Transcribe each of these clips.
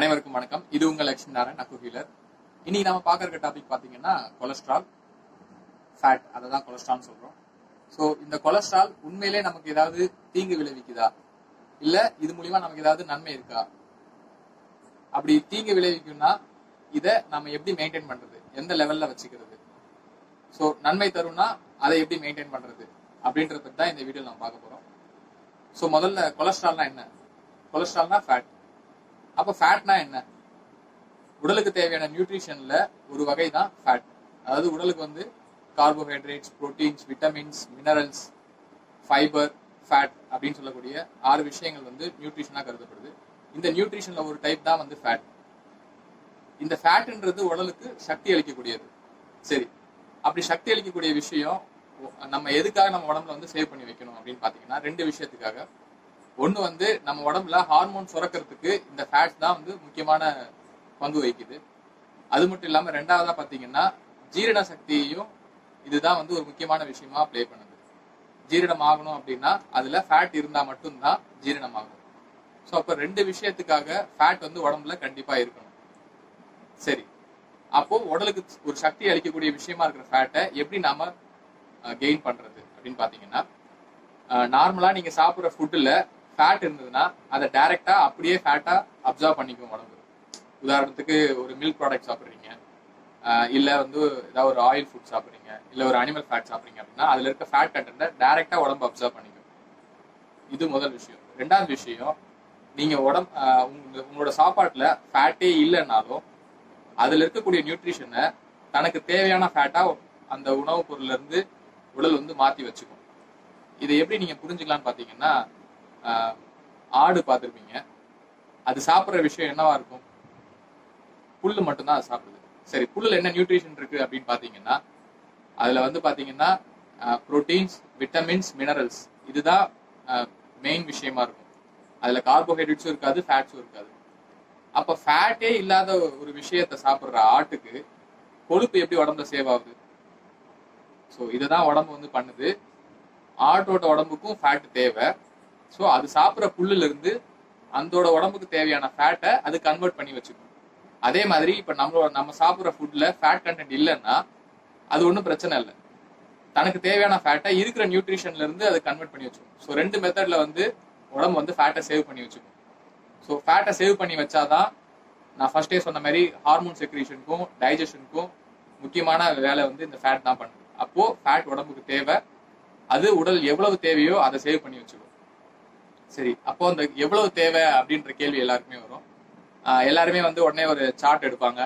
அனைவருக்கும் வணக்கம். இது உங்கள் லட்சுமி நாராயண் அக்கு ஹீலர் இன்னைக்கு நம்ம பார்க்க இருக்க டாபிக் பார்த்தீங்கன்னா கொலஸ்ட்ரால் ஃபேட் அதை தான் கொலஸ்ட்ரால் சொல்றோம். ஸோ இந்த கொலஸ்ட்ரால் உண்மையிலே நமக்கு ஏதாவது தீங்கு விளைவிக்குதா? இல்ல இது மூலியமா நமக்கு ஏதாவது நன்மை இருக்கா? அப்படி தீங்கு விளைவிக்கும்னா இதை நம்ம எப்படி மெயின்டைன் பண்றது? எந்த லெவல்ல வச்சுக்கிறது? ஸோ நன்மை தரும்னா அதை எப்படி மெயின்டைன் பண்றது? அப்படின்றத தான் இந்த வீடியோ நம்ம பார்க்க போறோம். ஸோ முதல்ல கொலஸ்ட்ரால்னா என்ன? கொலஸ்ட்ரால்னா ஃபேட் அப்ப ஃபேட்னா என்ன? உடலுக்கு தேவையான நியூட்ரிஷன்ல ஒரு வகை தான் ஃபேட் அதாவது உடலுக்கு வந்து carbohydrates proteins vitamins minerals fibre fat அப்படின்னு சொல்லக்கூடிய ஆறு விஷயங்கள் வந்து நியூட்ரிஷனா கருதப்படுது. இந்த நியூட்ரிஷன்ல ஒரு டைப் தான் வந்து ஃபேட் இந்த ஃபேட்ன்றது உடலுக்கு சக்தி அளிக்கக்கூடியது. சரி. அப்படி சக்தி அளிக்கக்கூடிய விஷயம் நம்ம எதுக்காக நம்ம உடம்புல வந்து சேவ் பண்ணி வைக்கணும் அப்படின்னு பாத்தீங்கன்னா ரெண்டு விஷயத்துக்காக. ஒன்று வந்து நம்ம உடம்புல ஹார்மோன் சுரக்கிறதுக்கு இந்த ஃபேட்ஸ் தான் வந்து முக்கியமான பங்கு வகிக்குது. அது மட்டும் இல்லாம ரெண்டாவதா பாத்தீங்கன்னா ஜீரண சக்தியையும் இதுதான் வந்து ஒரு முக்கியமான விஷயமா ப்ளே பண்ணுது. ஜீரணம் ஆகணும் அப்படின்னா அதுல ஃபேட் இருந்தா மட்டும்தான் ஜீரணம் ஆகும் ஸோ அப்போ ரெண்டு விஷயத்துக்காக ஃபேட் வந்து உடம்புல கண்டிப்பா இருக்கணும். சரி. அப்போ உடலுக்கு ஒரு சக்தி அளிக்கக்கூடிய விஷயமா இருக்கிற ஃபேட்டை எப்படி நாம கெயின் பண்றது அப்படின்னு பாத்தீங்கன்னா நார்மலா நீங்க சாப்பிடுற ஃபுட்டுல ஃபேட் இருந்ததுன்னா அதை டைரக்டா அப்படியே ஃபேட்டா அப்சர்வ் பண்ணிக்கும் உடம்பு. உதாரணத்துக்கு ஒரு மில்க் ப்ராடக்ட் சாப்பிட்றீங்க. இல்ல வந்து ஏதாவது ஒரு ஆயில் ஃபுட் சாப்பிட்றீங்க. இல்ல ஒரு அனிமல் ஃபேட் சாப்பிட்றீங்க அப்படின்னா அதுல இருக்க ஃபேட் கண்டென்ட்டை டைரக்டா உடம்பு அப்சர்வ் பண்ணிக்கும். இது முதல் விஷயம். ரெண்டாவது விஷயம் நீங்க உடம்பு உங்களோட சாப்பாட்டுல ஃபேட்டே இல்லைன்னாலும் அதுல இருக்கக்கூடிய நியூட்ரிஷனை தனக்கு தேவையான ஃபேட்டா அந்த உணவுப் பொருள்ல இருந்து உடல் வந்து மாத்தி வச்சுக்கும். இதை எப்படி நீங்க புரிஞ்சுக்கலாம்னு பாத்தீங்கன்னா ஆடு பார்த்துருப்பீங்க. அது சாப்பிட்ற விஷயம் என்னவா இருக்கும்? புல்லு மட்டும்தான் அது சாப்பிடுது. சரி புல்லில் என்ன நியூட்ரிஷன் இருக்கு அப்படின்னு பாத்தீங்கன்னா அதுல வந்து பாத்தீங்கன்னா புரோட்டீன்ஸ் விட்டமின்ஸ் மினரல்ஸ் இதுதான் மெயின் விஷயமா இருக்கும். அதுல கார்போஹைட்ரேட்ஸும் இருக்காது ஃபேட்ஸும் இருக்காது. அப்போ ஃபேட்டே இல்லாத ஒரு விஷயத்த சாப்பிடுற ஆட்டுக்கு கொழுப்பு எப்படி உடம்புல சேவ் ஆகுது? ஸோ இதுதான் உடம்பு வந்து பண்ணுது. ஆட்டோட உடம்புக்கும் ஃபேட் தேவை. ஸோ அது சாப்பிட்ற புல்லுல இருந்து அந்தோட உடம்புக்கு தேவையான ஃபேட்டை அது கன்வெர்ட் பண்ணி வச்சுக்கும் அதே மாதிரி இப்போ நம்மளோட நம்ம சாப்பிட்ற ஃபுட்ல ஃபேட் கண்டென்ட் இல்லைன்னா அது ஒன்றும் பிரச்சனை இல்லை. தனக்கு தேவையான ஃபேட்டை இருக்கிற நியூட்ரிஷன்ல இருந்து அதை கன்வெர்ட் பண்ணி வச்சுக்கும் ஸோ ரெண்டு மெத்தட்ல வந்து உடம்பு வந்து ஃபேட்டை சேவ் பண்ணி வச்சுக்கும் ஸோ ஃபேட்டை சேவ் பண்ணி வச்சாதான் நான் ஃபர்ஸ்டே சொன்ன மாதிரி ஹார்மோன் செக்ரீஷனுக்கும் டைஜஷனுக்கும் முக்கியமான வேலை வந்து இந்த ஃபேட் தான் பண்ணுது. அப்போ ஃபேட் உடம்புக்கு தேவை. அது உடல் எவ்வளவு தேவையோ அதை சேவ் பண்ணி வச்சுக்கும் சரி அப்போ அந்த எவ்வளவு தேவை அப்படின்ற கேள்வி எல்லாருக்குமே வரும். எல்லாருமே வந்து உடனே ஒரு சார்ட் எடுப்பாங்க.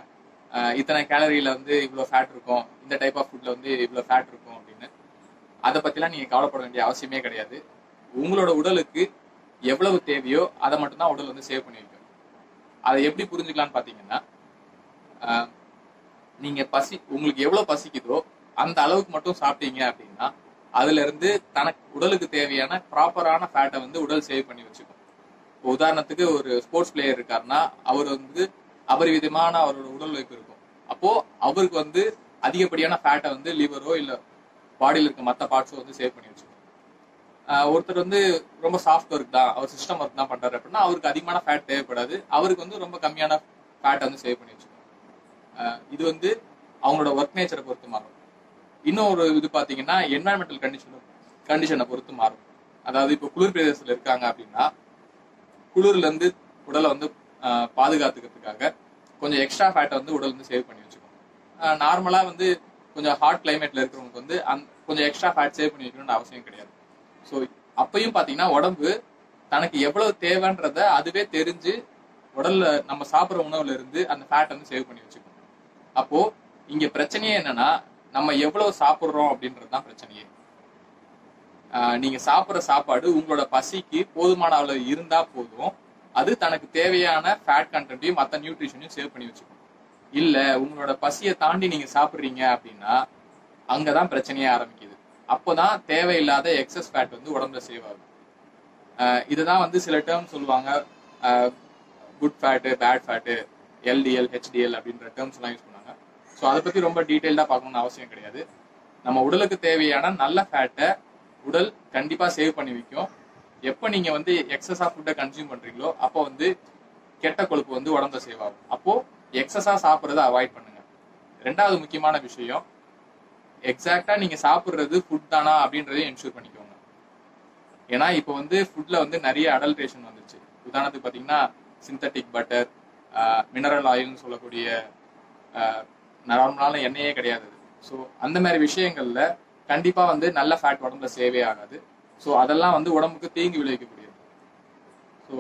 இத்தனை கேலரியில வந்து இவ்வளவு ஃபேட் இருக்கும் இந்த டைப் ஆஃப் ஃபுட்ல வந்து இவ்வளவு ஃபேட் இருக்கும் அப்படின்னு. அதை பத்திலாம் நீங்க கவலைப்பட வேண்டிய அவசியமே கிடையாது. உங்களோட உடலுக்கு எவ்வளவு தேவையோ அதை மட்டும்தான் உடல் வந்து சேவ் பண்ணி வைக்கும் அதை எப்படி புரிஞ்சுக்கலாம்னு பாத்தீங்கன்னா நீங்க பசி உங்களுக்கு எவ்வளவு பசிக்குதோ அந்த அளவுக்கு மட்டும் சாப்பிட்டீங்க அப்படின்னா அதுல இருந்து தனக்கு உடலுக்கு தேவையான ப்ராப்பரான ஃபேட்டை வந்து உடல் சேவ் பண்ணி வச்சுக்கும். உதாரணத்துக்கு ஒரு ஸ்போர்ட்ஸ் பிளேயர் இருக்காருன்னா அவர் வந்து அபரிவிதமான அவரோட உடல் உழைப்பு இருக்கும். அப்போ அவருக்கு வந்து அதிகப்படியான ஃபேட்டை வந்து லிவரோ இல்ல பாடியில் இருக்க மற்ற பார்ட்ஸோ வந்து சேவ் பண்ணி வச்சுக்கும். ஒருத்தர் வந்து ரொம்ப சாஃப்ட் ஒர்க் தான் அவர் சிஸ்டம் ஒர்க் தான் பண்றாரு அப்படின்னா அவருக்கு அதிகமான ஃபேட் தேவைப்படாது. அவருக்கு வந்து ரொம்ப கம்மியான ஃபேட்டை வந்து சேவ் பண்ணி வச்சுக்கோங்க இது வந்து அவங்களோட ஒர்க் நேச்சரை பொறுத்து மாறும். இன்னொரு இது பாத்தீங்கன்னா என்வாயன்மெண்டல் கண்டிஷன் கண்டிஷனை பொறுத்து மாறும். அதாவது இப்போ குளிர் பிரதேசத்துல இருக்காங்க அப்படின்னா குளிர்ல இருந்து உடலை வந்து பாதுகாத்துக்கிறதுக்காக கொஞ்சம் எக்ஸ்ட்ரா ஃபேட்டை வந்து உடல் வந்து சேவ் பண்ணி வச்சுக்கணும். நார்மலா வந்து கொஞ்சம் ஹாட் கிளைமேட்ல இருக்கிறவங்களுக்கு வந்து அந் கொஞ்சம் எக்ஸ்ட்ரா ஃபேட் சேவ் பண்ணி வைக்கணும்னு அவசியம் கிடையாது. ஸோ அப்பயும் பாத்தீங்கன்னா உடம்பு தனக்கு எவ்வளவு தேவைன்றத அதுவே தெரிஞ்சு உடல்ல நம்ம சாப்பிட்ற உணவுல இருந்து அந்த ஃபேட் வந்து சேவ் பண்ணி வச்சுக்கணும். அப்போ இங்க பிரச்சனையே என்னன்னா நம்ம எவ்வளவு சாப்பிடுறோம் அப்படின்றது தான் பிரச்சனையே நீங்க சாப்பிட்ற சாப்பாடு உங்களோட பசிக்கு போதுமான அளவு இருந்தா போதும். அது தனக்கு தேவையான ஃபேட் கண்டென்ட்டையும் மற்ற நியூட்ரிஷனையும் சேவ் பண்ணி வச்சுக்கணும். இல்ல உங்களோட பசியை தாண்டி நீங்க சாப்பிடுறீங்க அப்படின்னா அங்கதான் பிரச்சனையே ஆரம்பிக்குது. அப்போதான் தேவையில்லாத எக்ஸஸ் ஃபேட் வந்து உடம்புல சேவ் ஆகுது. இதுதான் வந்து சில டேர்ம் சொல்லுவாங்க. Good fat bad fat LDL HDL அப்படின்ற டேர்ம்ஸ் எல்லாம் யூஸ் பண்ணுவாங்க. ஸோ அதை பத்தி ரொம்ப டீட்டெயில்டா பார்க்கணும்னு அவசியம் கிடையாது. நம்ம உடலுக்கு தேவையான நல்ல ஃபேட்டை உடல் கண்டிப்பா சேவ் பண்ணி வைக்கும். எப்போ நீங்க வந்து எக்ஸஸா ஃபுட்டை கன்சியூம் பண்றீங்களோ அப்போ வந்து கெட்ட கொழுப்பு வந்து உடம்புல சேவ் ஆகும். அப்போ எக்ஸஸா சாப்பிட்றத அவாய்ட் பண்ணுங்க. ரெண்டாவது முக்கியமான விஷயம் எக்ஸாக்டா நீங்க சாப்பிடுறது ஃபுட் தானா அப்படின்றதையும் என்ஷூர் பண்ணிக்கோங்க. ஏன்னா இப்போ வந்து ஃபுட்ல வந்து நிறைய அடல்ட்ரேஷன் வந்துச்சு. உதாரணத்துக்கு பாத்தீங்கன்னா சிந்தட்டிக் பட்டர் மினரல் ஆயில்னு சொல்லக்கூடிய நார்மலான எண்ணெயே கிடையாது. ஸோ அந்த மாதிரி விஷயங்கள்ல கண்டிப்பா வந்து நல்ல ஃபேட் உடம்புல சேவே ஆகாது. ஸோ அதெல்லாம் வந்து உடம்புக்கு தீங்கு விளைவிக்கக்கூடியது. ஸோ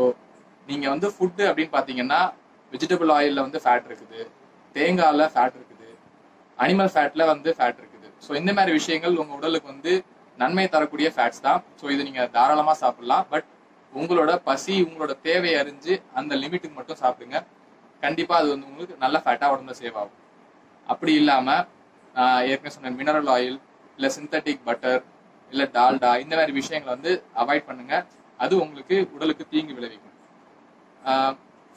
நீங்க வந்து ஃபுட்டு அப்படின்னு பாத்தீங்கன்னா வெஜிடபிள் ஆயில்ல வந்து ஃபேட் இருக்குது. தேங்காயில் ஃபேட் இருக்குது. அனிமல் ஃபேட்ல வந்து ஃபேட் இருக்குது. ஸோ இந்த மாதிரி விஷயங்கள் உங்க உடலுக்கு வந்து நன்மை தரக்கூடிய ஃபேட்ஸ் தான். ஸோ இது நீங்க தாராளமா சாப்பிடலாம். பட் உங்களோட பசி உங்களோட தேவையை அறிஞ்சு அந்த லிமிட்டுக்கு மட்டும் சாப்பிடுங்க. கண்டிப்பா அது வந்து உங்களுக்கு நல்ல ஃபேட்டா உடம்புல சேவ் ஆகும். அப்படி இல்லாம ஏற்கனவே சொன்ன மினரல் ஆயில் இல்ல சிந்தட்டிக் பட்டர் இல்ல டால்டா இந்த மாதிரி விஷயங்களை வந்து அவாய்ட் பண்ணுங்க. அது உங்களுக்கு உடலுக்கு தீங்கு விளைவிக்கும்.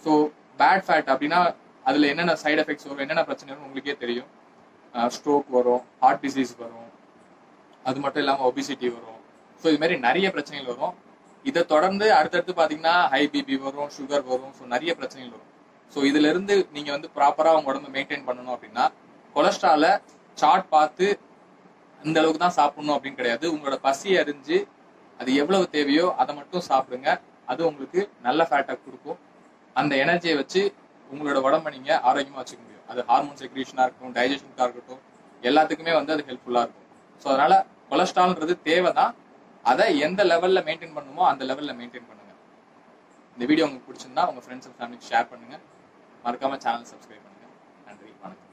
ஸோ பேட் ஃபேட் அப்படின்னா அதுல என்னென்ன சைடு எஃபெக்ட்ஸ் வரும் என்னென்ன பிரச்சனை வரும் உங்களுக்கே தெரியும். ஸ்ட்ரோக் வரும் ஹார்ட் டிசீஸ் வரும் அது மட்டும் இல்லாம ஒபிசிட்டி வரும். ஸோ இது மாதிரி நிறைய பிரச்சனைகள் வரும். இதை தொடர்ந்து அடுத்தடுத்து பாத்தீங்கன்னா ஹை பிபி வரும் சுகர் வரும் ஸோ நிறைய பிரச்சனைகள் வரும். ஸோ இதுல இருந்து நீங்க வந்து ப்ராப்பரா உங்க உடம்பு மெயின்டைன் பண்ணணும் அப்படின்னா கொலஸ்ட்ரால சார்ட் பார்த்து இந்த அளவுக்கு தான் சாப்பிடணும் அப்படின்னு கிடையாது. உங்களோட பசி அறிஞ்சு அது எவ்வளவு தேவையோ அதை மட்டும் சாப்பிடுங்க. அது உங்களுக்கு நல்ல ஃபேட்டை கொடுக்கும். அந்த எனர்ஜியை வச்சு உங்களோட உடம்ப நீங்க ஆரோக்கியமா வச்சுக்க முடியும். அது ஹார்மோன் செக்ரேஷனா இருக்கட்டும் டைஜஷனுக்கா இருக்கட்டும் எல்லாத்துக்குமே வந்து அது ஹெல்ப்ஃபுல்லா இருக்கும். ஸோ அதனால கொலஸ்ட்ரால்ன்றது தேவை தான் அதை எந்த லெவல்ல மெயின்டைன் பண்ணுமோ அந்த லெவல்ல மெயின்டைன் பண்ணுங்க. இந்த வீடியோ உங்களுக்கு பிடிச்சிருந்தா உங்க ஃப்ரெண்ட்ஸ் அண்ட் ஃபேமிலிக்கு ஷேர் பண்ணுங்க. மறக்காம சேனல் சப்ஸ்கிரைப் பண்ணுங்க. நன்றி வணக்கம்.